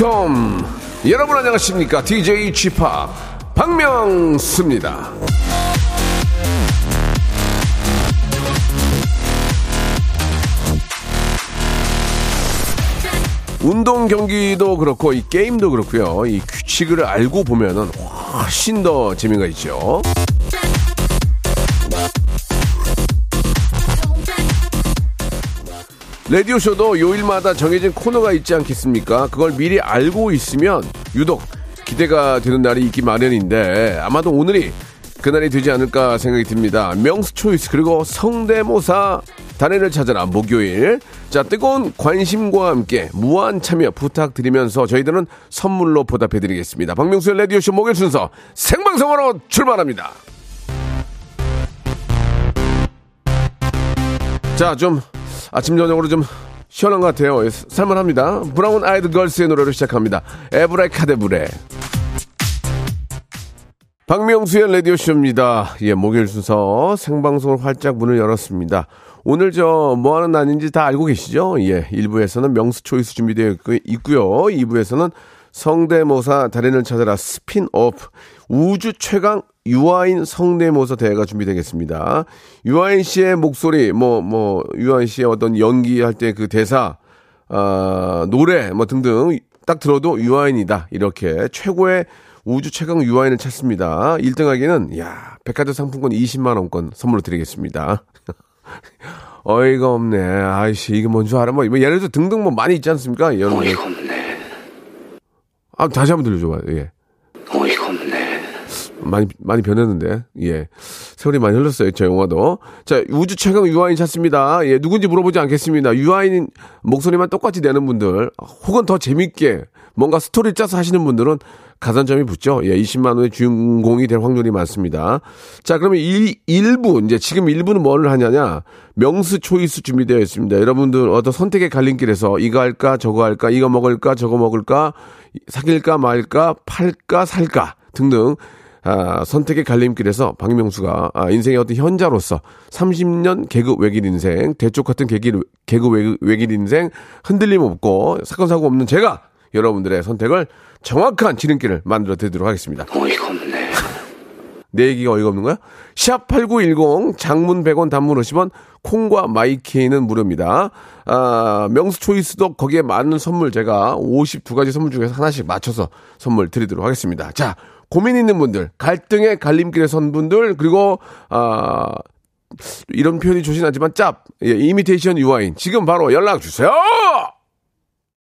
컴. 여러분 안녕하십니까? DJ 지파 박명수입니다. 운동 경기도 그렇고 이 게임도 그렇고요. 이 규칙을 알고 보면은 훨씬 더 재미가 있죠 라디오쇼도 요일마다 정해진 코너가 있지 않겠습니까? 그걸 미리 알고 있으면 유독 기대가 되는 날이 있기 마련인데 아마도 오늘이 그날이 되지 않을까 생각이 듭니다. 명수 초이스 그리고 성대모사 단해를 찾아라 목요일 자 뜨거운 관심과 함께 무한 참여 부탁드리면서 저희들은 선물로 보답해드리겠습니다. 박명수의 라디오쇼 목요일 순서 생방송으로 출발합니다. 자 좀 아침 저녁으로 좀 시원한 것 같아요. 예, 살만합니다. 브라운 아이드 걸스의 노래로 시작합니다. 에브라카데브레. 박명수의 라디오쇼입니다. 예, 목요일 순서 생방송을 활짝 문을 열었습니다. 오늘 저 뭐 하는 날인지 다 알고 계시죠? 예, 1부에서는 명수 choice 준비되어 있고요. 2부에서는 성대모사 달인을 찾아라 스핀오프 우주 최강 유아인 성대모사 대회가 준비되겠습니다. 유아인 씨의 목소리, 뭐, 뭐, 유아인 씨의 어떤 연기할 때 그 대사, 아, 노래, 뭐 등등 딱 들어도 유아인이다. 이렇게 최고의 우주 최강 유아인을 찾습니다. 1등 하기는, 야 백화점 상품권 20만원권 선물로 드리겠습니다. 어이가 없네. 아이씨, 이게 뭔 줄 알아? 뭐, 예를 들어 등등 뭐 많이 있지 않습니까? 여러분. 어이가 없네. 아, 다시 한번 들려줘봐요. 예. 어이가. 많이 많이 변했는데. 예. 세월이 많이 흘렀어요 저 영화도. 자 우주 최강 유아인 찾습니다. 예 누군지 물어보지 않겠습니다. 유아인 목소리만 똑같이 내는 분들 혹은 더 재밌게 뭔가 스토리 짜서 하시는 분들은 가산점이 붙죠. 예 20만 원의 주인공이 될 확률이 많습니다. 자 그러면 1, 1부 이제 지금 1부는 뭐를 하냐냐. 명수 choice 준비되어 있습니다. 여러분들 어떤 선택의 갈림길에서 이거 할까 저거 할까 이거 먹을까 저거 먹을까 사귈까 말까 팔까 살까 등등 아, 선택의 갈림길에서 박명수가 아, 인생의 어떤 현자로서 30년 개그 외길 인생, 대쪽 같은 개그, 개그 외길, 외길 인생 흔들림 없고 사건 사고 없는 제가 여러분들의 선택을 정확한 지름길을 만들어 드리도록 하겠습니다. 어이가 없네. 내 얘기가 어이가 없는 거야? 샵8910 장문 100원 단문 50원 콩과 마이케이는 무료입니다. 아, 명수 초이스도 거기에 맞는 선물 제가 52가지 선물 중에서 하나씩 맞춰서 선물 드리도록 하겠습니다. 자, 고민 있는 분들, 갈등의 갈림길에 선 분들, 그리고, 아, 이런 표현이 조심하지만 짭, 예, 이미테이션 유아인. 지금 바로 연락 주세요!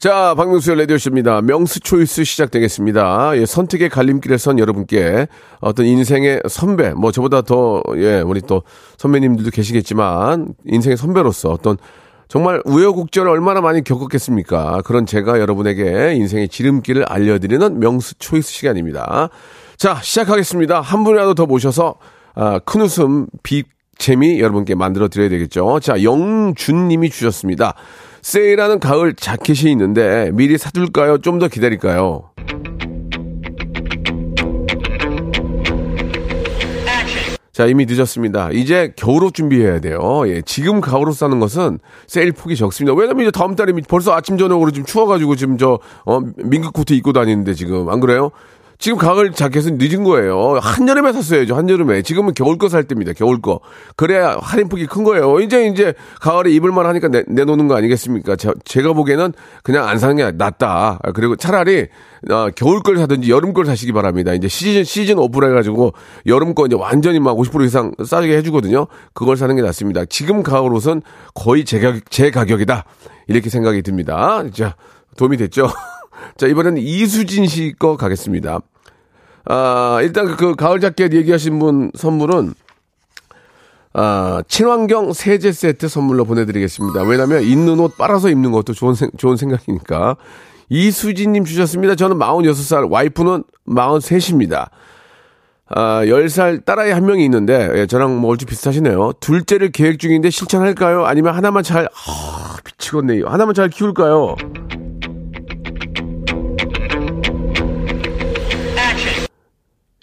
자, 박명수의 라디오쇼입니다. 명수 초이스 시작되겠습니다. 예, 선택의 갈림길에 선 여러분께 어떤 인생의 선배, 뭐 저보다 더, 예, 우리 또 선배님들도 계시겠지만, 인생의 선배로서 어떤 정말 우여곡절을 얼마나 많이 겪었겠습니까? 그런 제가 여러분에게 인생의 지름길을 알려드리는 명수 초이스 시간입니다. 자, 시작하겠습니다. 한 분이라도 더 모셔서, 아, 큰 웃음, 빅 재미 여러분께 만들어 드려야 되겠죠. 자, 영준님이 주셨습니다. 세일하는 가을 자켓이 있는데 미리 사둘까요? 좀 더 기다릴까요? 자, 이미 늦었습니다. 이제 겨울옷 준비해야 돼요. 예, 지금 가을옷 사는 것은 세일 폭이 적습니다. 왜냐면 이제 다음 달에 벌써 아침, 저녁으로 좀 추워가지고 지금 저, 어, 민급 코트 입고 다니는데 지금, 안 그래요? 지금 가을 자켓은 늦은 거예요. 한여름에 샀어야죠. 한여름에. 지금은 겨울 거 살 때입니다. 겨울 거. 그래야 할인폭이 큰 거예요. 이제 이제 가을에 입을만 하니까 내, 내놓는 거 아니겠습니까? 제, 가 보기에는 그냥 안 사는 게 낫다. 그리고 차라리 어, 겨울 걸 사든지 여름 걸 사시기 바랍니다. 이제 시즌 시즌 오프라 해가지고 여름 거 이제 완전히 막 50% 이상 싸게 해주거든요. 그걸 사는 게 낫습니다. 지금 가을 옷은 거의 제, 가격, 제 가격이다. 이렇게 생각이 듭니다. 자 도움이 됐죠? 자, 이번에는 이수진 씨 거 가겠습니다. 아, 일단 그, 그 가을 자켓 얘기하신 분 선물은 아, 친환경 세제 세트 선물로 보내드리겠습니다. 왜냐면 있는 옷 빨아서 입는 것도 좋은, 생, 좋은 생각이니까. 이수진님 주셨습니다. 저는 46살, 와이프는 43입니다. 아, 10살 딸아이 한 명이 있는데, 예, 저랑 뭐 얼추 비슷하시네요. 둘째를 계획 중인데 실천할까요? 아니면 하나만 잘, 아, 미치겠네. 하나만 잘 키울까요?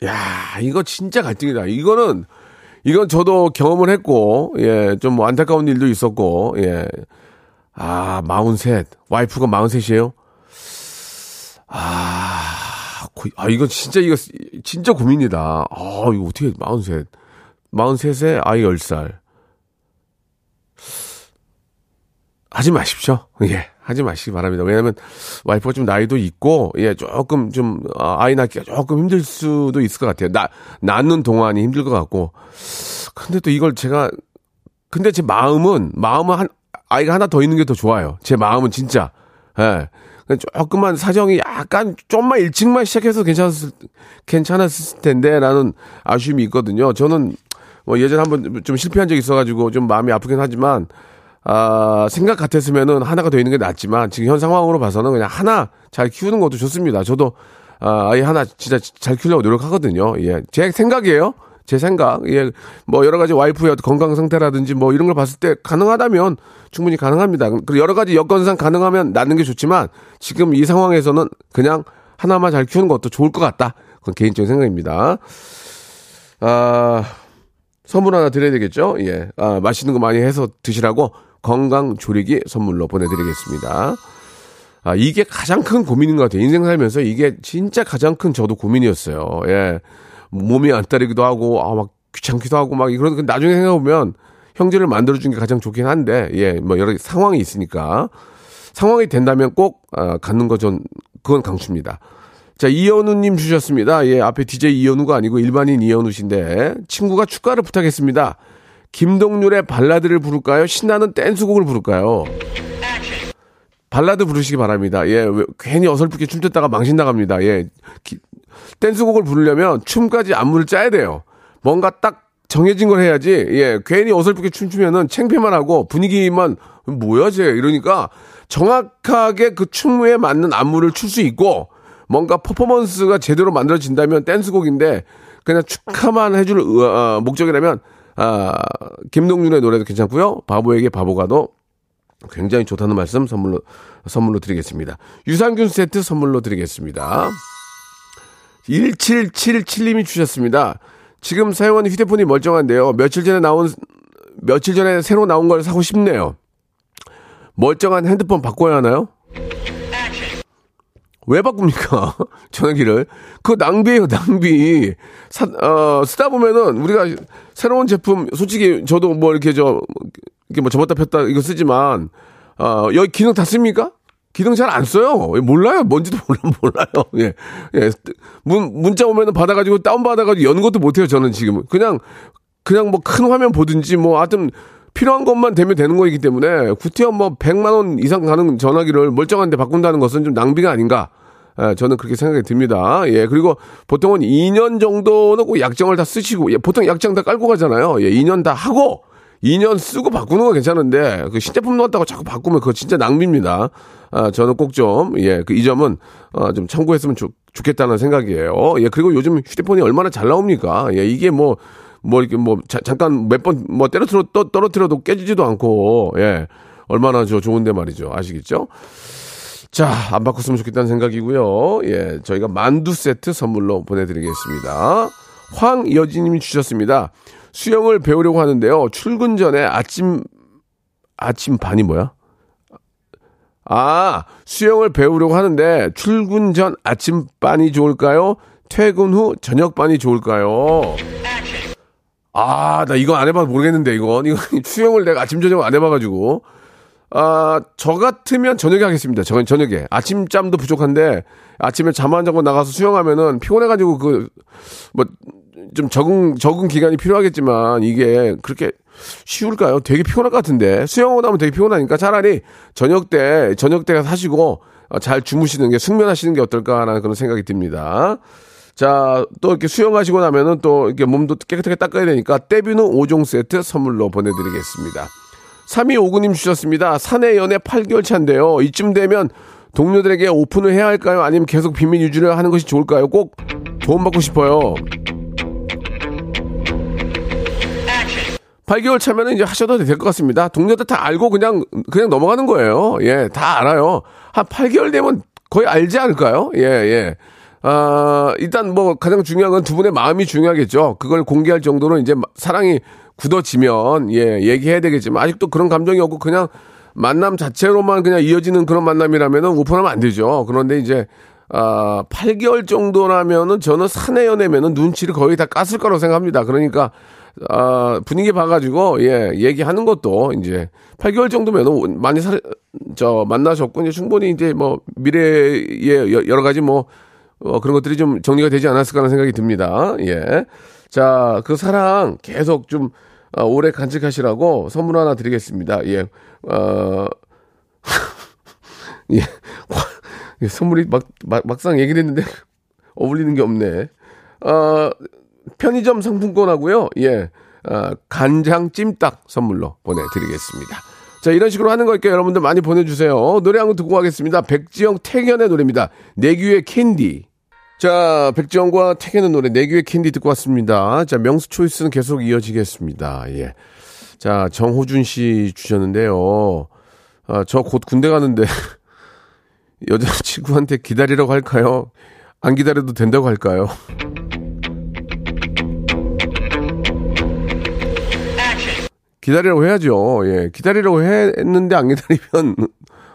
야, 이거 진짜 갈등이다. 이거는, 이건 저도 경험을 했고, 예, 좀 뭐 안타까운 일도 있었고, 예. 아, 마흔셋. 와이프가 마흔셋이에요? 아, 고, 아, 이거 진짜, 이거, 진짜 고민이다. 아, 이거 어떻게, 마흔셋. 마흔셋에 아이 열 살. 하지 마십시오. 예. 하지 마시기 바랍니다. 왜냐면 와이프가 좀 나이도 있고 예 조금 좀 아, 아이 낳기가 조금 힘들 수도 있을 것 같아요. 나 낳는 동안이 힘들 것 같고 근데 또 이걸 제가 근데 제 마음은 마음은 한 아이가 하나 더 있는 게 더 좋아요. 제 마음은 진짜 예. 조금만 사정이 약간 좀만 일찍만 시작해서 괜찮았을 괜찮았을 텐데라는 아쉬움이 있거든요. 저는 뭐 예전에 한번 좀 실패한 적이 있어가지고 좀 마음이 아프긴 하지만 아, 생각 같았으면은 하나가 더 있는 게 낫지만 지금 현 상황으로 봐서는 그냥 하나 잘 키우는 것도 좋습니다. 저도 아, 아이 하나 진짜 잘 키우려고 노력하거든요. 예. 제 생각이에요. 제 생각. 예. 뭐 여러 가지 와이프의 건강 상태라든지 뭐 이런 걸 봤을 때 가능하다면 충분히 가능합니다. 그리고 여러 가지 여건상 가능하면 낳는 게 좋지만 지금 이 상황에서는 그냥 하나만 잘 키우는 것도 좋을 것 같다. 그건 개인적인 생각입니다. 아, 선물 하나 드려야 되겠죠? 예. 아, 맛있는 거 많이 해서 드시라고 건강 조리기 선물로 보내드리겠습니다. 아, 이게 가장 큰 고민인 것 같아요. 인생 살면서 이게 진짜 가장 큰 저도 고민이었어요. 예. 몸이 안 따르기도 하고, 아, 막 귀찮기도 하고, 막 이런, 나중에 생각해보면 형제를 만들어준 게 가장 좋긴 한데, 예, 뭐 여러 상황이 있으니까. 상황이 된다면 꼭, 아, 갖는 거 전, 그건 강추입니다. 자, 이현우님 주셨습니다. 예, 앞에 DJ 이현우가 아니고 일반인 이현우신데, 친구가 축가를 부탁했습니다. 김동률의 발라드를 부를까요? 신나는 댄스곡을 부를까요? 발라드 부르시기 바랍니다. 예, 왜, 괜히 어설프게 춤췄다가 망신 나갑니다. 예, 기, 댄스곡을 부르려면 춤까지 안무를 짜야 돼요. 뭔가 딱 정해진 걸 해야지. 예, 괜히 어설프게 춤추면은 창피만 하고 분위기만 뭐야 쟤 이러니까 정확하게 그 춤에 맞는 안무를 출 수 있고 뭔가 퍼포먼스가 제대로 만들어진다면 댄스곡인데 그냥 축하만 해줄 어, 목적이라면 아, 김동률의 노래도 괜찮고요. 바보에게 바보가 도 굉장히 좋다는 말씀 선물로 선물로 드리겠습니다. 유산균 세트 선물로 드리겠습니다. 1777님이 주셨습니다. 지금 사용하는 휴대폰이 멀쩡한데요. 며칠 전에 나온 며칠 전에 새로 나온 걸 사고 싶네요. 멀쩡한 핸드폰 바꿔야 하나요? 왜 바꿉니까? 전화기를. 그 낭비예요, 낭비. 사, 어, 쓰다 보면은 우리가 새로운 제품, 솔직히 저도 뭐 이렇게 저, 이렇게 뭐 접었다 폈다 이거 쓰지만, 어, 여기 기능 다 씁니까? 기능 잘 안 써요. 몰라요. 뭔지도 몰라, 몰라요. 예. 예. 문, 문자 오면은 받아가지고 다운받아가지고 여는 것도 못해요, 저는 지금. 그냥, 그냥 뭐 큰 화면 보든지 뭐 하여튼 필요한 것만 되면 되는 거이기 때문에 구티어 뭐 100만 원 이상 가는 전화기를 멀쩡한데 바꾼다는 것은 좀 낭비가 아닌가. 예, 저는 그렇게 생각이 듭니다. 예, 그리고 보통은 2년 정도는 꼭 약정을 다 쓰시고, 예, 보통 약정 다 깔고 가잖아요. 예, 2년 다 하고, 2년 쓰고 바꾸는 건 괜찮은데, 그 신제품 넣었다고 자꾸 바꾸면 그거 진짜 낭비입니다. 아, 저는 꼭 좀, 예, 그 이 점은, 어, 좀 참고했으면 좋, 좋겠다는 생각이에요. 예, 그리고 요즘 휴대폰이 얼마나 잘 나옵니까? 예, 이게 뭐, 뭐 이렇게 뭐 자, 잠깐 몇 번 뭐 때려트려 떠, 떨어뜨려도 깨지지도 않고 예 얼마나 저 좋은데 말이죠 아시겠죠? 자 안 바꿨으면 좋겠다는 생각이고요. 예 저희가 만두 세트 선물로 보내드리겠습니다. 황여진님이 주셨습니다. 수영을 배우려고 하는데요. 출근 전에 아침 아침 반이 뭐야? 아 수영을 배우려고 하는데 출근 전 아침 반이 좋을까요? 퇴근 후 저녁 반이 좋을까요? 아, 나 이거 안 해봐서 모르겠는데, 이건. 이거 수영을 내가 아침, 저녁 안 해봐가지고. 아, 저 같으면 저녁에 하겠습니다. 저, 저녁에. 아침잠도 부족한데, 아침에 잠 안 자고 나가서 수영하면은 피곤해가지고 그, 뭐, 좀 적응, 적응 기간이 필요하겠지만, 이게 그렇게 쉬울까요? 되게 피곤할 것 같은데. 수영하고 나면 되게 피곤하니까 차라리 저녁 때, 저녁 때 사시고, 잘 주무시는 게, 숙면하시는 게 어떨까라는 그런 생각이 듭니다. 자, 또 이렇게 수영하시고 나면은 또 이렇게 몸도 깨끗하게 닦아야 되니까 떼비누 5종 세트 선물로 보내드리겠습니다. 3259님 주셨습니다. 사내 연애 8개월 차인데요. 이쯤 되면 동료들에게 오픈을 해야 할까요? 아니면 계속 비밀 유지를 하는 것이 좋을까요? 꼭 도움받고 싶어요. 8개월 차면은 이제 하셔도 될 것 같습니다. 동료들 다 알고 그냥, 그냥 넘어가는 거예요. 예, 다 알아요. 한 8개월 되면 거의 알지 않을까요? 예, 예. 아, 일단 뭐 가장 중요한 건 두 분의 마음이 중요하겠죠. 그걸 공개할 정도로 이제 사랑이 굳어지면, 예, 얘기해야 되겠지만 아직도 그런 감정이 없고 그냥 만남 자체로만 그냥 이어지는 그런 만남이라면은 오픈하면 안 되죠. 그런데 이제, 아, 8개월 정도라면은 저는 사내 연애면은 눈치를 거의 다 깠을 거라고 생각합니다. 그러니까 아, 분위기 봐가지고, 예, 얘기하는 것도 이제 8개월 정도면 많이 살, 저, 만나셨고, 이제 충분히 이제 뭐, 미래에 여- 여러 가지 뭐, 어, 그런 것들이 좀 정리가 되지 않았을까 하는 생각이 듭니다. 예. 자, 그 사랑 계속 좀, 어, 오래 간직하시라고 선물 하나 드리겠습니다. 예. 어, 예. 예, 선물이 막, 막, 막상 얘기를 했는데 어울리는 게 없네. 어, 편의점 상품권하고요. 예. 아, 간장 찜닭 선물로 보내드리겠습니다. 자, 이런 식으로 하는 거니까 여러분들 많이 보내주세요. 노래 한 곡 듣고 가겠습니다. 백지영 택연의 노래입니다. 내 귀에 캔디. 자, 백지영과 택연의 노래, 내 귀에 캔디 듣고 왔습니다. 자, 명수 choice는 계속 이어지겠습니다. 예. 자, 정호준 씨 주셨는데요. 아, 저 곧 군대 가는데, 여자친구한테 기다리라고 할까요? 안 기다려도 된다고 할까요? 기다리라고 해야죠. 예. 기다리라고 했는데 안 기다리면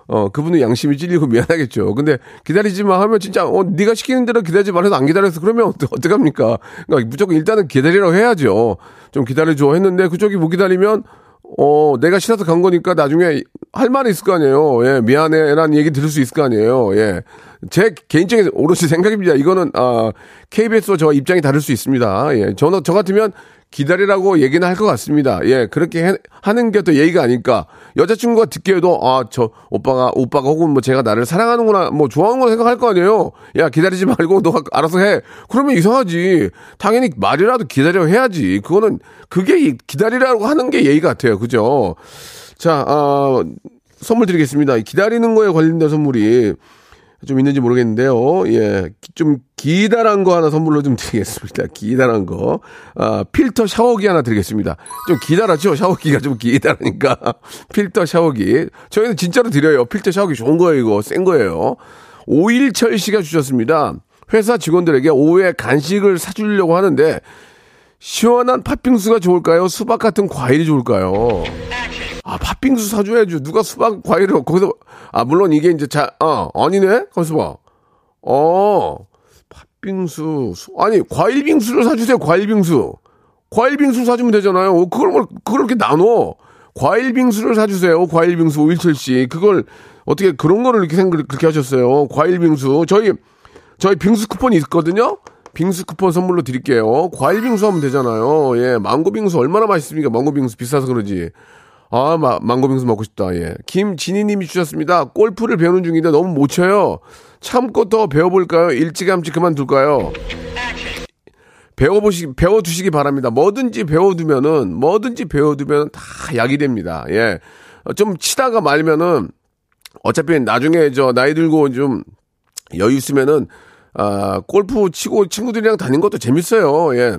어, 그분은 양심이 찔리고 미안하겠죠. 근데 기다리지 마 하면 진짜 어, 네가 시키는 대로 기다리지 말아서 안 기다려서 그러면 어떡, 어떡합니까? 그러니까 무조건 일단은 기다리라고 해야죠. 좀 기다려줘 했는데 그쪽이 못 기다리면 어, 내가 싫어서 간 거니까 나중에 할 말이 있을 거 아니에요. 예, 미안해. 라는 얘기 들을 수 있을 거 아니에요. 예. 제 개인적인 오롯이 생각입니다. 이거는, 아, KBS와 저와 입장이 다를 수 있습니다. 예. 저는, 저 같으면 기다리라고 얘기는 할 것 같습니다. 예. 그렇게 해- 하는 게 또 예의가 아닐까. 여자친구가 듣기에도, 아, 저, 오빠가, 오빠가 혹은 뭐 제가 나를 사랑하는구나, 뭐 좋아하는구나 생각할 거 아니에요. 야, 기다리지 말고 너가 알아서 해. 그러면 이상하지. 당연히 말이라도 기다려 해야지. 그거는, 그게 이- 기다리라고 하는 게 예의 같아요. 그죠? 자, 아, 선물 드리겠습니다. 기다리는 거에 관련된 선물이 좀 있는지 모르겠는데요. 예. 기- 좀 기다란 거 하나 선물로 좀 드리겠습니다. 기다란 거. 아, 필터 샤워기 하나 드리겠습니다. 좀 기다랗죠? 샤워기가 좀 기다라니까. 필터 샤워기. 저희는 진짜로 드려요. 필터 샤워기 좋은 거예요, 이거. 센 거예요. 오일철 씨가 주셨습니다. 회사 직원들에게 오후에 간식을 사주려고 하는데 시원한 팥빙수가 좋을까요? 수박 같은 과일이 좋을까요? 아, 팥빙수 사줘야죠. 누가 수박 과일을 거기서 아 물론 이게 이제 자, 어 아니네. 가만있어 봐. 어 팥빙수 수- 아니 과일 빙수를 사주세요. 과일 빙수. 과일 빙수 사주면 되잖아요. 어, 그걸 뭘 그렇게 나눠. 과일 빙수를 사주세요. 과일 빙수 오일철 씨. 그걸 어떻게 그런 거를 이렇게 생각 그렇게 하셨어요. 과일 빙수. 저희 저희 빙수 쿠폰이 있거든요. 빙수 쿠폰 선물로 드릴게요. 과일 빙수 하면 되잖아요. 예, 망고 빙수 얼마나 맛있습니까? 망고 빙수 비싸서 그러지. 아, 마, 망고 빙수 먹고 싶다. 예. 김진희님이 주셨습니다. 골프를 배우는 중인데 너무 못 쳐요. 참고 더 배워볼까요? 일찌감치 그만둘까요? 배워보시, 배워두시기 바랍니다. 뭐든지 배워두면은, 뭐든지 배워두면 다 약이 됩니다. 예. 어, 좀 치다가 말면은, 어차피 나중에 저 나이 들고 좀 여유 있으면은, 아, 골프 치고 친구들이랑 다니는 것도 재밌어요. 예.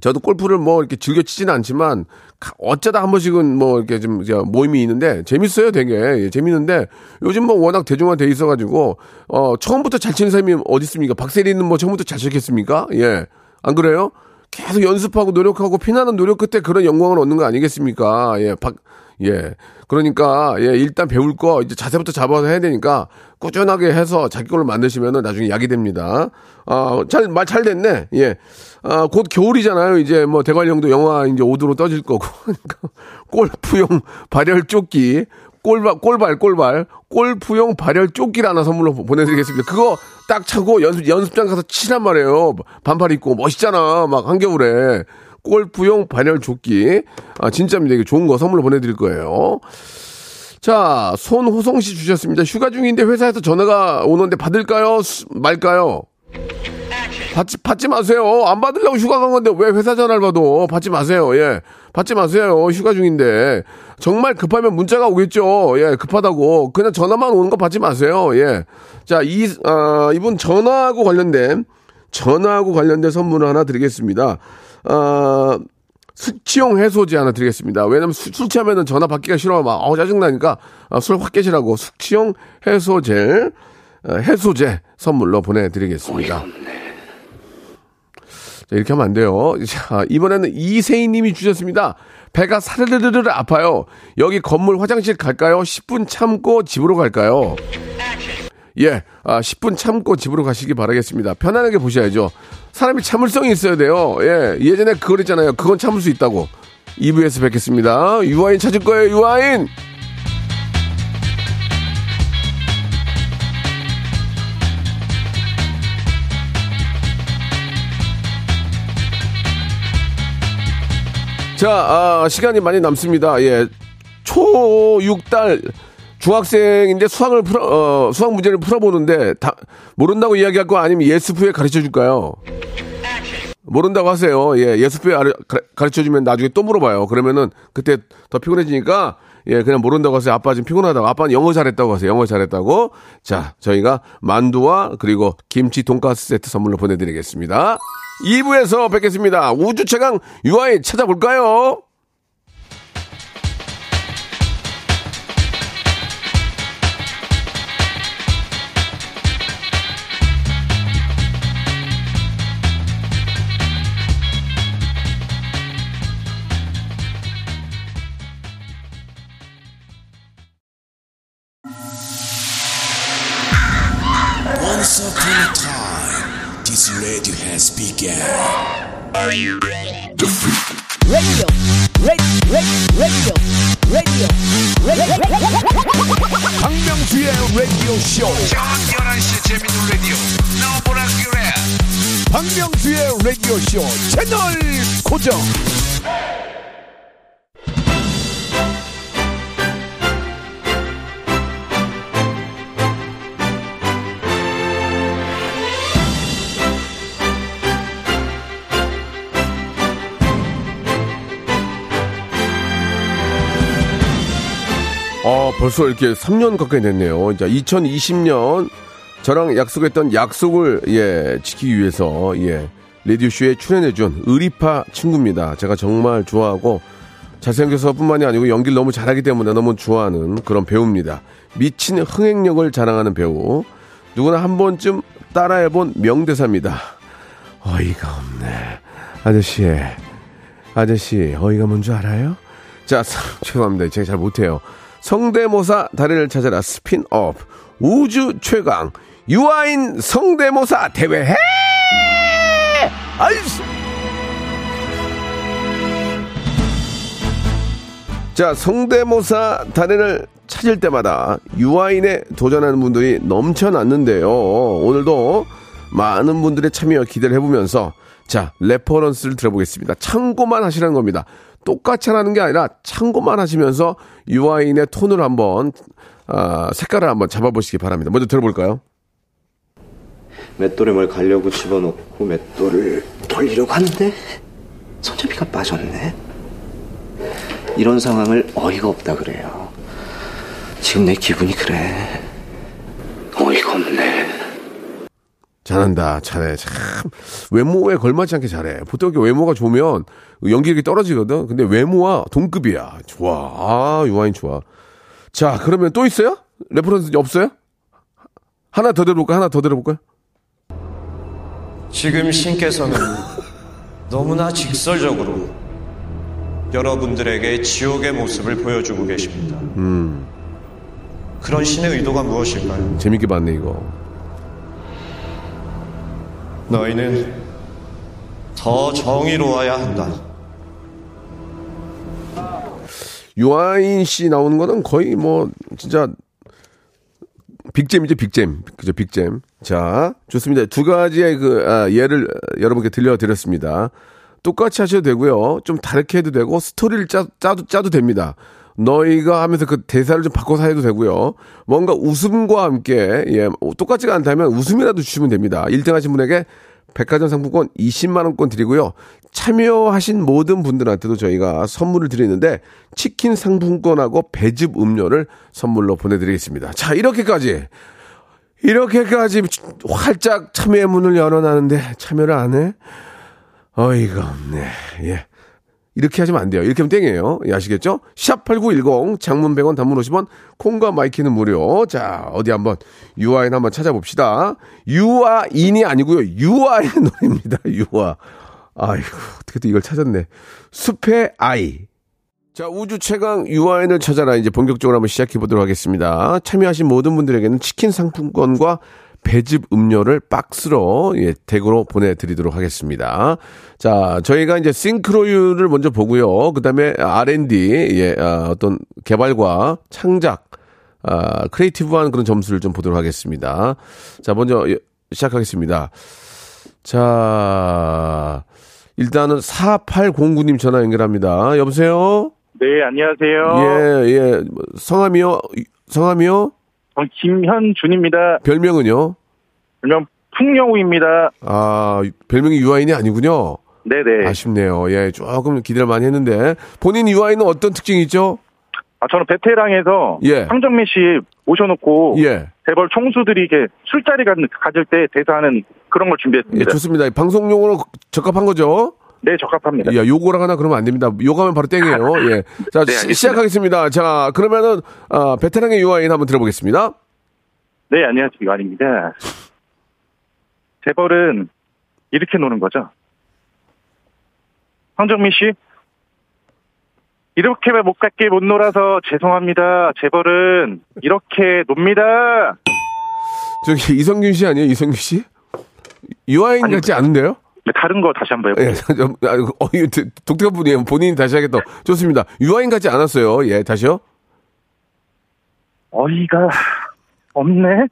저도 골프를 뭐 이렇게 즐겨 치지는 않지만 가- 어쩌다 한 번씩은 뭐 이렇게 좀저 모임이 있는데 재밌어요 되게 예, 재밌는데 요즘 뭐 워낙 대중화 돼 있어가지고 어 처음부터 잘 치는 사람이 어디 있습니까 박세리는 뭐 처음부터 잘 치겠습니까 예안 그래요 계속 연습하고 노력하고 피나는 노력 끝에 그런 영광을 얻는 거 아니겠습니까 예박 예. 그러니까, 예, 일단 배울 거, 이제 자세부터 잡아서 해야 되니까, 꾸준하게 해서 자기 걸로 만드시면은 나중에 약이 됩니다. 아, 잘, 말 잘 됐네. 예. 아, 곧 겨울이잖아요. 이제 뭐, 대관령도 영화 이제 5도로 떠질 거고. 그러니까 골프용 발열 조끼, 꼴발, 꼴발, 꼴발, 골프용 발열 조끼를 하나 선물로 보- 보내드리겠습니다. 그거 딱 차고 연습, 연습장 가서 치란 말이에요. 반팔 입고 멋있잖아. 막 한겨울에. 골프용 발열 조끼. 아, 진짜입니다. 이게 좋은 거 선물로 보내드릴 거예요. 자, 손호성 씨 주셨습니다. 휴가 중인데 회사에서 전화가 오는데 받을까요? 수- 말까요? 받지, 받지 마세요. 안 받으려고 휴가 간 건데 왜 회사 전화를 받어? 받지 마세요. 예. 받지 마세요. 휴가 중인데. 정말 급하면 문자가 오겠죠. 예, 급하다고. 그냥 전화만 오는 거 받지 마세요. 예. 자, 이, 아, 이분 전화하고 관련된, 전화하고 관련된 선물을 하나 드리겠습니다. 아, 숙취용 해소제 하나 드리겠습니다. 왜냐면 술, 술 취하면은 전화 받기가 싫어. 막, 어우, 짜증나니까, 아, 술확 깨시라고 숙취용 해소제, 어, 해소제 선물로 보내드리겠습니다. 자, 이렇게 하면 안 돼요. 자, 이번에는 이세희 님이 주셨습니다. 배가 사르르르르 아파요. 여기 건물 화장실 갈까요? 10분 참고 집으로 갈까요? 예, 아, 10분 참고 집으로 가시기 바라겠습니다. 편안하게 보셔야죠. 사람이 참을성이 있어야 돼요. 예, 예전에 그걸 있잖아요. 그건 참을 수 있다고. 2부에서 뵙겠습니다. 유아인 찾을 거예요, 유아인! 자, 아, 시간이 많이 남습니다. 예. 초 6달 중학생인데 수학을 풀어, 어, 수학 문제를 풀어보는데 다, 모른다고 이야기할 거 아니면 예스프에 가르쳐 줄까요? 모른다고 하세요. 예, 예스프에 가르쳐 주면 나중에 또 물어봐요. 그러면은 그때 더 피곤해지니까 예, 그냥 모른다고 하세요. 아빠 지금 피곤하다고. 아빠는 영어 잘했다고 하세요. 영어 잘했다고. 자, 저희가 만두와 그리고 김치 돈가스 세트 선물로 보내드리겠습니다. 2부에서 뵙겠습니다. 우주 최강 유아인 찾아볼까요? Radio, radio, radio, radio, radio. 박명수의 라디오 쇼. 저녁 11시 재밌는 라디오. 너보라 그래. 박명수의 라디오 쇼 채널 고정. 벌써 이렇게 3년 가까이 됐네요. 자, 2020년 저랑 약속했던 약속을 예, 지키기 위해서 예, 라디오쇼에 출연해준 의리파 친구입니다. 제가 정말 좋아하고 잘생겨서 뿐만이 아니고 연기를 너무 잘하기 때문에 너무 좋아하는 그런 배우입니다. 미친 흥행력을 자랑하는 배우. 누구나 한 번쯤 따라해본 명대사입니다. 어이가 없네. 아저씨, 아저씨, 어이가 뭔 줄 알아요? 자, 죄송합니다. 제가 잘 못해요. 성대모사 다리를 찾아라. 스핀업 우주 최강. 유아인 성대모사 대회. 아이씨! 자 성대모사 다리를 찾을 때마다 유아인에 도전하는 분들이 넘쳐났는데요. 오늘도 많은 분들의 참여 기대를 해보면서 자 reference를 들어보겠습니다. 참고만 하시라는 겁니다. 똑같이 하라는 게 아니라 참고만 하시면서 유아인의 톤을 한번 아, 색깔을 한번 잡아보시기 바랍니다. 먼저 들어볼까요? 맷돌에 뭘 가려고 집어넣고 맷돌을 돌리려고 하는데 손잡이가 빠졌네. 이런 상황을 어이가 없다 그래요. 지금 내 기분이 그래. 어이가 없네. 잘한다, 잘해. 참 외모에 걸맞지 않게 잘해. 보통 이렇게 외모가 좋으면 연기력이 떨어지거든. 근데 외모와 동급이야. 좋아. 아, 유아인 좋아. 자, 그러면 또 있어요? reference 없어요? 하나 더 들어볼까? 하나 더 들어볼까요? 지금 신께서는 너무나 직설적으로 여러분들에게 지옥의 모습을 보여주고 계십니다. 그런 신의 의도가 무엇일까요? 재밌게 봤네, 이거. 너희는 더 정의로워야 한다. 유아인 씨 나오는 거는 거의 뭐, 진짜, 빅잼이죠, 빅잼. 그죠, 빅잼. 자, 좋습니다. 두 가지의 그, 아, 예를 여러분께 들려드렸습니다. 똑같이 하셔도 되고요. 좀 다르게 해도 되고, 스토리를 짜, 짜도, 짜도 됩니다. 너희가 하면서 그 대사를 좀 바꿔서 해도 되고요. 뭔가 웃음과 함께, 예, 똑같지가 않다면 웃음이라도 주시면 됩니다. 1등 하신 분에게 백화점 상품권 20만 원권 드리고요. 참여하신 모든 분들한테도 저희가 선물을 드리는데 치킨 상품권하고 배즙 음료를 선물로 보내드리겠습니다. 자 이렇게까지 이렇게까지 활짝 참여의 문을 열어놨는데 참여를 안 해? 어이가 없네. 예. 이렇게 하시면 안 돼요. 이렇게 하면 땡이에요. 예, 아시겠죠? 샵8910 장문 100원 단문 50원 콩과 마이케이는 무료. 자, 어디 한번 유아인 한번 찾아봅시다. 유아인이 아니고요. 유아의 노래입니다. 유아. 아이고, 어떻게 또 이걸 찾았네. 숲의 아이. 자, 우주 최강 유아인을 찾아라. 이제 본격적으로 한번 시작해 보도록 하겠습니다. 참여하신 모든 분들에게는 치킨 상품권과 배즙 음료를 박스로 예, 댁으로 보내드리도록 하겠습니다. 자, 저희가 이제 싱크로율을 먼저 보고요. 그 다음에 R&D, 예, 아, 어떤 개발과 창작, 아, creative한 그런 점수를 좀 보도록 하겠습니다. 자, 먼저 예, 시작하겠습니다. 자, 일단은 4809님 전화 연결합니다. 여보세요? 네, 안녕하세요. 예, 예. 성함이요? 성함이요? 전 김현준입니다. 별명은요? 별명 풍영우입니다. 아, 별명이 유아인이 아니군요. 네네. 아쉽네요. 예, 조금 기대를 많이 했는데 본인 유아인은 어떤 특징이 있죠? 아, 저는 베테랑에서 예. 황정민 씨 모셔놓고 예. 재벌 총수들이 이게 술자리 가, 가질 때 대사하는 그런 걸 예, 준비했습니다. 좋습니다. 방송용으로 적합한 거죠? 네, 적합합니다. 야, 요거랑 하나 그러면 안 됩니다. 요거하면 바로 땡이에요. 예. 자, 네, 시-. 시작하겠습니다. 자, 그러면은, 아, 베테랑의 유아인 한번 들어보겠습니다. 네, 안녕하세요. 이완입니다. 재벌은 이렇게 노는 거죠. 황정민 씨? 이렇게 못 갔게 못 놀아서 죄송합니다. 재벌은 이렇게 놉니다. 저기, 이성균 씨 아니에요? 이성균 씨? 유아인 같지 않은데요? 네, 다른 거 다시 한번 해볼게요. 예, 좀, 아, 어, 독특한 분이에요. 본인이 다시 하겠다. 좋습니다. 유아인 같지 않았어요. 예, 다시요. 어이가 없네.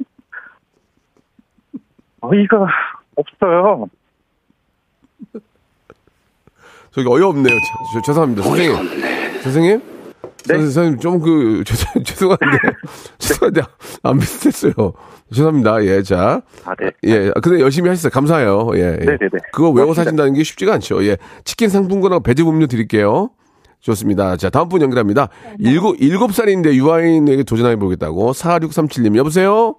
어이가 없어요. 저기 어이없네요. 저, 저, 죄송합니다. 선생님. 선생님? 네? 선- 선생님, 좀 그, 죄송, 죄송한데. 죄송한데, 안 비슷했어요. 죄송합니다. 예, 자. 아, 네. 예, 근데 열심히 하셨어요. 감사해요. 예. 예. 네네네. 그거 외워 고맙습니다. 사신다는 게 쉽지가 않죠. 예. 치킨 상품권하고 배즙 음료 드릴게요. 좋습니다. 자, 다음 분 연결합니다. 일곱, 일곱 살인데 유아인에게 도전해 보겠다고. 4637님, 여보세요?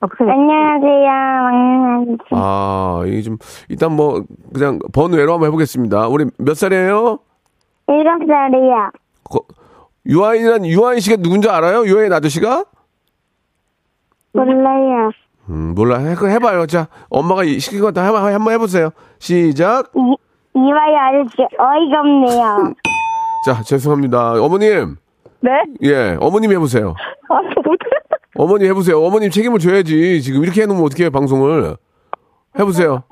안녕하세요. 아, 이게 좀, 일단 뭐, 그냥 번외로 한번 해보겠습니다. 우리 몇 살이에요? 일곱 살이요. 거- 유아인이란 유아인 씨가 누군지 알아요? 유아인 아저씨가? 몰라요. 음, 몰라. 해, 해봐요. 자, 엄마가 이- 시킨 거다 한번, 한번 해보세요. 시작. 이, 이와이 아저씨 어이가 없네요. 자, 죄송합니다. 어머님. 네? 예, 어머님 해보세요. 아, 못해. 어머님 해보세요. 어머님 책임을 져야지. 지금 이렇게 해놓으면 어떻게 해, 방송을. 해보세요.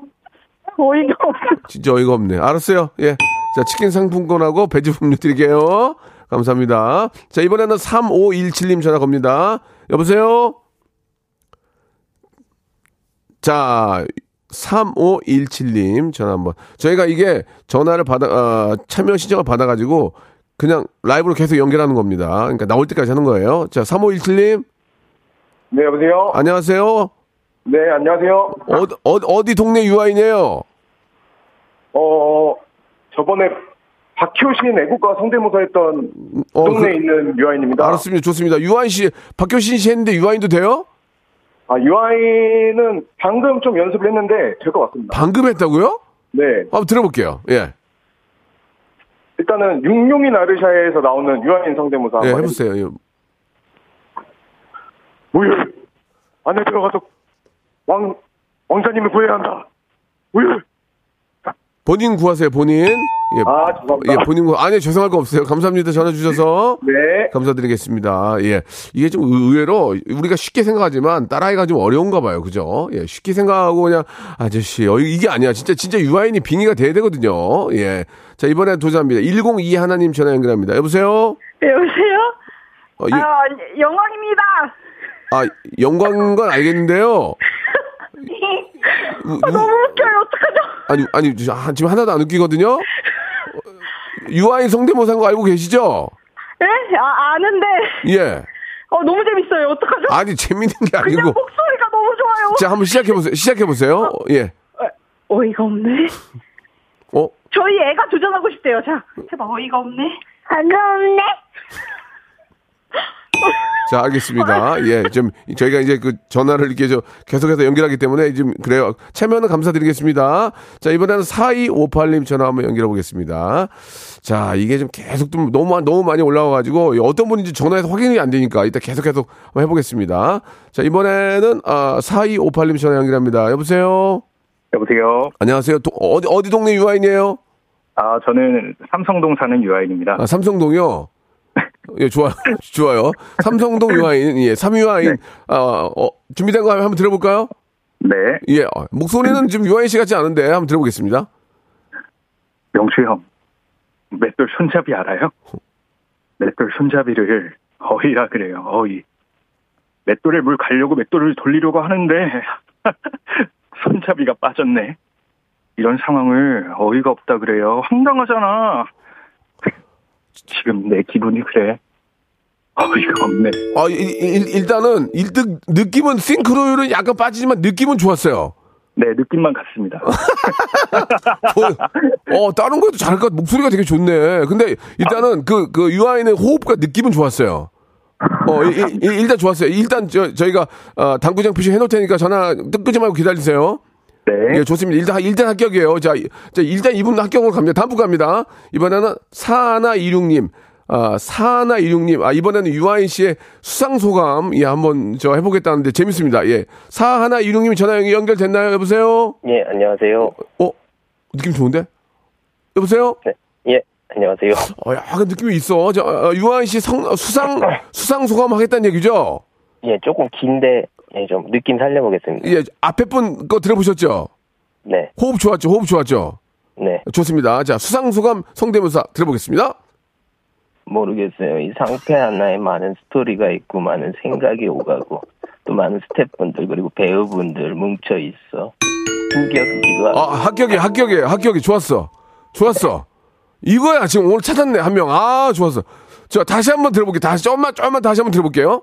어이가 없어. 진짜 어이가 없네. 알았어요. 예. 자, 치킨 상품권하고 음료 드릴게요. 감사합니다. 자, 이번에는 3517님 전화 겁니다. 여보세요? 자, 3517님 전화 한번. 저희가 이게 전화를 받아, 아, 참여 신청을 받아가지고 그냥 라이브로 계속 연결하는 겁니다. 그러니까 나올 때까지 하는 거예요. 자, 3517님. 네, 여보세요? 안녕하세요. 네, 안녕하세요. 어, 어, 어디 동네 유아인이에요? 어, 저번에 박효신 애국가 성대모사 했던 어, 동네에 그- 있는 유아인입니다. 알았습니다. 좋습니다. 유아인 씨, 박효신 씨 했는데 유아인도 돼요? 아, 유아인은 방금 좀 연습을 했는데 될 것 같습니다. 방금 했다고요? 네. 한번 들어볼게요. 예. 일단은 육룡이 나르샤에서 나오는 유아인 성대모사 예, 한번 해보세요. 예. 우율 안에 들어가서 왕 왕자님을 구해야 한다. 우율 본인 구하세요, 본인. 예. 아, 죄송합니다. 예, 본인 구, 아니, 죄송할 거 없어요. 감사합니다. 전화 주셔서. 네. 감사드리겠습니다. 예. 이게 좀 의외로 우리가 쉽게 생각하지만 따라하기가 좀 어려운가 봐요. 그죠? 예. 쉽게 생각하고 그냥 아저씨, 어, 이게 아니야. 진짜, 진짜 유아인이 빙의가 돼야 되거든요. 예. 자, 이번에 도전합니다. 102 하나님 전화 연결합니다. 여보세요? 여보세요? 어, 이- 아, 영광입니다. 아, 영광인 건 알겠는데요. 아, 너무 웃겨요. 어떡하죠? 아니, 아니, 저- 아, 지금 하나도 안 웃기거든요? 어, 유아인 성대모사인 거 알고 계시죠? 예? 아, 아는데. 예. 어, 너무 재밌어요. 어떡하죠? 아니, 재밌는 게 그냥 아니고. 목소리가 너무 좋아요. 자, 한번 시작해보세요. 시작해보세요. 예. 어 이가 없네. 어? 저희 애가 도전하고 싶대요. 자, 해봐. 어이가 없네. 어이가 없네. 자, 알겠습니다. 예, 좀 저희가 이제 그 전화를 이렇게 저 계속해서 연결하기 때문에 좀 그래요. 참여는 감사드리겠습니다. 자, 이번에는 4258님 전화 한번 연결해 보겠습니다. 자, 이게 좀 계속 좀 너무 너무 많이 올라와 가지고 어떤 분인지 전화해서 확인이 안 되니까 이따 계속 계속 한번 해 보겠습니다. 자, 이번에는 아, 4258님 전화 연결합니다. 여보세요? 여보세요. 안녕하세요. 도- 어디 어디 동네 유아인이에요? 아, 저는 삼성동 사는 유아인입니다. 아, 삼성동이요? 예, 좋아요. 좋아요. 삼성동 유아인, 예, 삼유아인. 아, 어, 준비된 거 한번 들어볼까요? 네. 예, 어, 목소리는 지금 유아인 씨 같지 않은데 한번 들어보겠습니다. 명수 형, 맷돌 손잡이 알아요? 맷돌 손잡이를 어이라 그래요, 어이. 맷돌에 물 가려고 맷돌을 돌리려고 하는데, 손잡이가 빠졌네. 이런 상황을 어이가 없다 그래요. 황당하잖아. 지금 내 기분이 그래. 어이가 없네. 아, 일, 일, 일단은, 일단, 느낌은, 싱크로율은 약간 빠지지만 느낌은 좋았어요. 네, 느낌만 같습니다. 어, 다른 거에도 잘할 것 같, 목소리가 되게 좋네. 근데 일단은 그, 그 유아인의 호흡과 느낌은 좋았어요. 어, 일, 일- 일 단 좋았어요. 일단 저, 저희가, 어, 당구장 표시 해놓을 테니까 전화 끄지 말고 기다리세요. 네. 예, 좋습니다. 일단, 일단 합격이에요. 자, 이- 자, 일단 이분 합격으로 갑니다. 다음 분 갑니다. 이번에는 사하나이륙님. 아, 사하나이륙님. 아, 이번에는 유아인 씨의 수상소감, 예, 한번 저 해보겠다는데 재밌습니다. 예. 사하나이륙님 전화 연결- 연결됐나요? 여보세요? 예, 안녕하세요. 어? 느낌 좋은데? 여보세요? 네, 예, 안녕하세요. 어, 약간 느낌이 있어. 저, 어, 유아인 씨 성, 수상, 수상소감 하겠다는 얘기죠? 예, 조금 긴데, 예, 좀 느낌 살려보겠습니다. 예, 앞에 분 거 들어보셨죠? 네, 호흡 좋았죠? 호흡 좋았죠? 네. 좋습니다. 자, 수상소감 성대모사 들어보겠습니다. 모르겠어요. 이 상태 하나에 많은 스토리가 있고, 많은 생각이 오가고, 또 많은 스태프분들, 그리고 배우분들 뭉쳐 있어. 합격이기도 하고. 아, 합격이, 합격이, 합격이. 좋았어. 좋았어. 이거야. 지금 오늘 찾았네, 한 명. 아, 좋았어. 자, 다시 한번 들어볼게요. 다시, 조금만, 조금만 다시 한번 들어볼게요.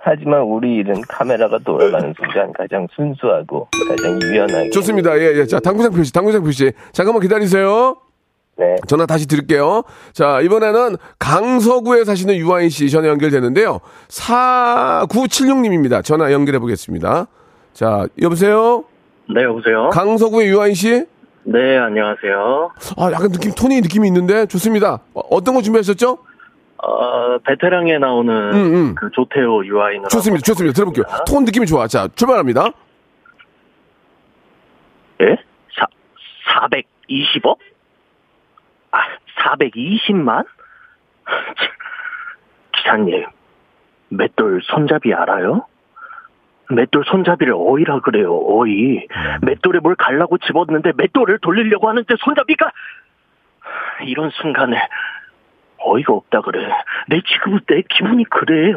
하지만 우리 일은 카메라가 돌아가는 순간 가장 순수하고, 가장 유연하게. 좋습니다. 예, 예. 자, 당구장 표시, 당구장 표시. 잠깐만 기다리세요. 네. 전화 다시 드릴게요. 자, 이번에는 강서구에 사시는 유아인 씨 전화 연결되는데요. 4976님입니다. 전화 연결해 보겠습니다. 자, 여보세요? 네, 여보세요? 강서구의 유아인 씨? 네, 안녕하세요. 아, 약간 느낌, 톤이 느낌이 있는데 좋습니다. 어, 떤거 준비하셨죠? 어, 베테랑에 나오는 음, 음. 그 조태호 유아인으로. 좋습니다. 좋습니다. 들어볼게요. 톤 느낌이 좋아. 자, 출발합니다. 예? 사, 420억? 아, 420만? 기사님, 맷돌 손잡이 알아요? 맷돌 손잡이를 어이라 그래요, 어이. 맷돌에 뭘 갈라고 집었는데 맷돌을 돌리려고 하는데 손잡이가 이런 순간에 어이가 없다 그래. 내 지금 내 기분이 그래.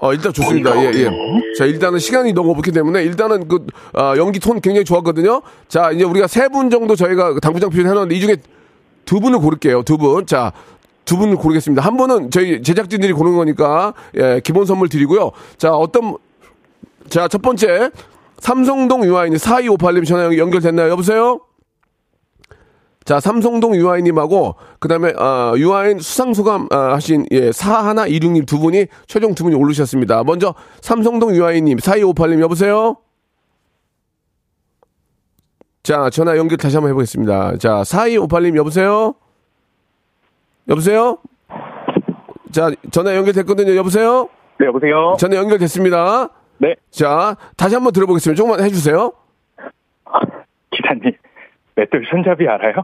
어, 일단 좋습니다. 예, 예. 자, 일단은 시간이 너무 없기 때문에 일단은 그, 아, 연기 톤 굉장히 좋았거든요. 자, 이제 우리가 세 분 정도 저희가 당구장 표현 해놨는데 이 중에 두 분을 고를게요. 두 분. 자, 두 분을 고르겠습니다. 한 분은 저희 제작진들이 고른 거니까, 예, 기본 선물 드리고요. 자, 어떤, 자, 첫 번째. 삼성동 유아인이 4258님 전화 연- 연결됐나요? 여보세요? 자, 삼성동 유아인님하고, 그 다음에, 아, 유아인 수상소감, 아, 하신, 예, 사하나 이륙님 두 분이, 최종 두 분이 오르셨습니다. 먼저, 삼성동 유아인님, 4258님, 여보세요? 자, 전화 연결 다시 한번 해보겠습니다. 자, 4258님, 여보세요? 여보세요? 자, 전화 연결됐거든요. 여보세요? 네, 여보세요? 전화 연결됐습니다. 네. 자, 다시 한번 들어보겠습니다. 조금만 해주세요. 맷돌 손잡이 알아요?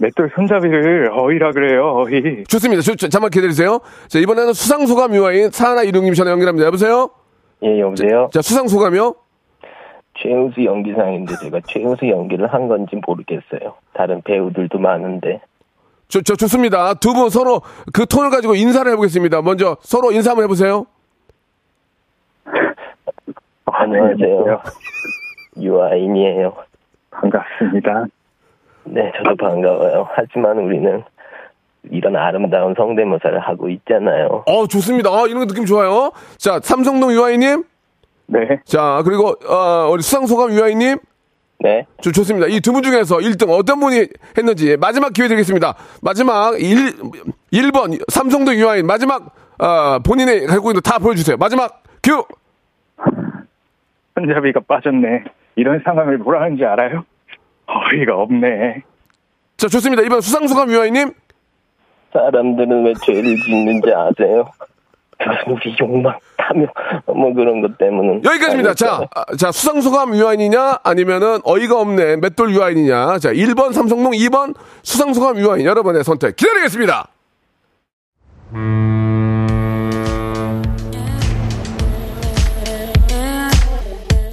맷돌 손잡이를 어이라 그래요, 어이. 좋습니다. 저, 저, 잠깐 기다리세요. 자, 이번에는 수상소감 유아인 사하나 이륙님 전화 연결합니다. 여보세요? 예, 여보세요? 자, 수상소감이요? 최우수 연기상인데 제가 최우수 연기를 한 건지 모르겠어요. 다른 배우들도 많은데. 저, 저, 좋습니다. 두 분 서로 그 톤을 가지고 인사를 해보겠습니다. 먼저 서로 인사 한번 해보세요. 안녕하세요. 유아인이에요. 반갑습니다. 네, 저도 반가워요. 하지만 우리는 이런 아름다운 성대모사를 하고 있잖아요. 어, 좋습니다. 아, 이런 거 느낌 좋아요. 자, 삼성동 유아인님. 네. 자, 그리고, 어, 우리 수상소감 유아인님. 네. 좋, 좋습니다. 이 두 분 중에서 1등 어떤 분이 했는지 마지막 기회 드리겠습니다. 마지막 1, 1번 삼성도 유아인 마지막 어, 본인의 갖고 있는 거다 보여주세요. 마지막 큐! 손잡이가 빠졌네. 이런 상황을 뭐라 하는지 알아요? 어이가 없네. 자, 좋습니다. 이번 수상소감 유아인님. 사람들은 왜 죄를 짓는지 아세요? 우리 욕망, 탐욕, 뭐 그런 것 때문에. 여기까지입니다. 자, 아, 자, 수상소감 유아인이냐, 아니면은 어이가 없네, 맷돌 유아인이냐. 자, 1번 삼성동, 2번 수상소감 유아인. 여러분의 선택 기다리겠습니다.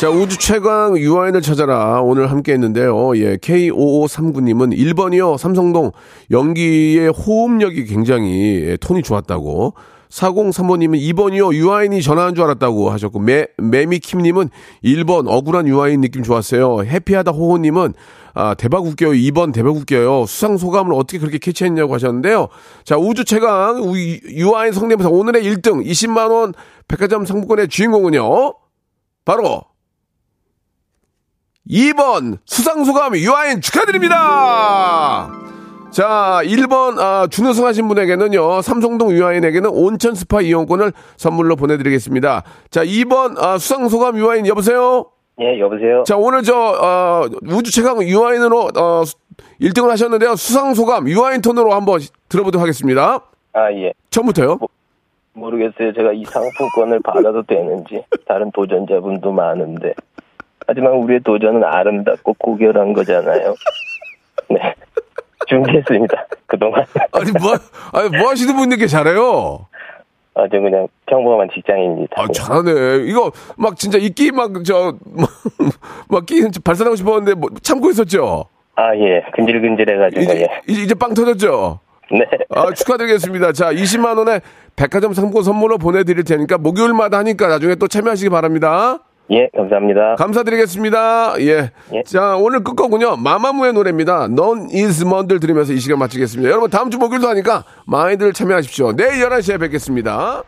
자, 우주 최강 유아인을 찾아라. 오늘 함께 했는데요. 예, K5539님은 1번이요. 삼성동 연기의 호흡력이 굉장히 예, 톤이 좋았다고. 4035님은 2번이요. 유아인이 전화한 줄 알았다고 하셨고, 매, 매미킴님은 1번 억울한 유아인 느낌 좋았어요. 해피하다 호호님은 아, 대박 웃겨요. 2번 대박 웃겨요. 수상 소감을 어떻게 그렇게 캐치했냐고 하셨는데요. 자, 우주 최강 유아인 성대모사 오늘의 1등 20만원 백화점 상품권의 주인공은요. 바로 2번 수상소감 유아인 축하드립니다. 자, 1번 아, 준우승 하신 분에게는요. 삼성동 유아인에게는 온천 스파 이용권을 선물로 보내드리겠습니다. 자, 2번 아, 수상소감 유아인 여보세요? 예, 여보세요? 자, 오늘 저 어, 우주 최강 유아인으로 어, 1등을 하셨는데요. 수상소감 유아인 톤으로 한번 들어보도록 하겠습니다. 아, 예. 처음부터요? 모르겠어요. 제가 이 상품권을 받아도 되는지. 다른 도전자분도 많은데. 하지만 우리의 도전은 아름답고 고결한 거잖아요. 네. 준비했습니다. 그동안. 아니, 뭐, 아니, 뭐 하시는 분들 게 잘해요? 아, 저 그냥 평범한 직장인입니다. 아, 잘하네. 이거 막 진짜 이끼 막, 저, 막, 끼 발산하고 싶었는데 뭐 참고 있었죠? 아, 예. 근질근질해가지고, 이제, 예. 이제, 이제 빵 터졌죠? 네. 아, 축하드리겠습니다. 자, 20만원의 백화점 상품권 선물로 보내드릴 테니까 목요일마다 하니까 나중에 또 참여하시기 바랍니다. 예, 감사합니다. 감사드리겠습니다. 예. 자, 오늘 끝곡은요. 마마무의 노래입니다. 넌 is 먼들 들으면서 이 시간 마치겠습니다. 여러분 다음 주 목요일도 하니까 많이들 참여하십시오. 내일 11시에 뵙겠습니다.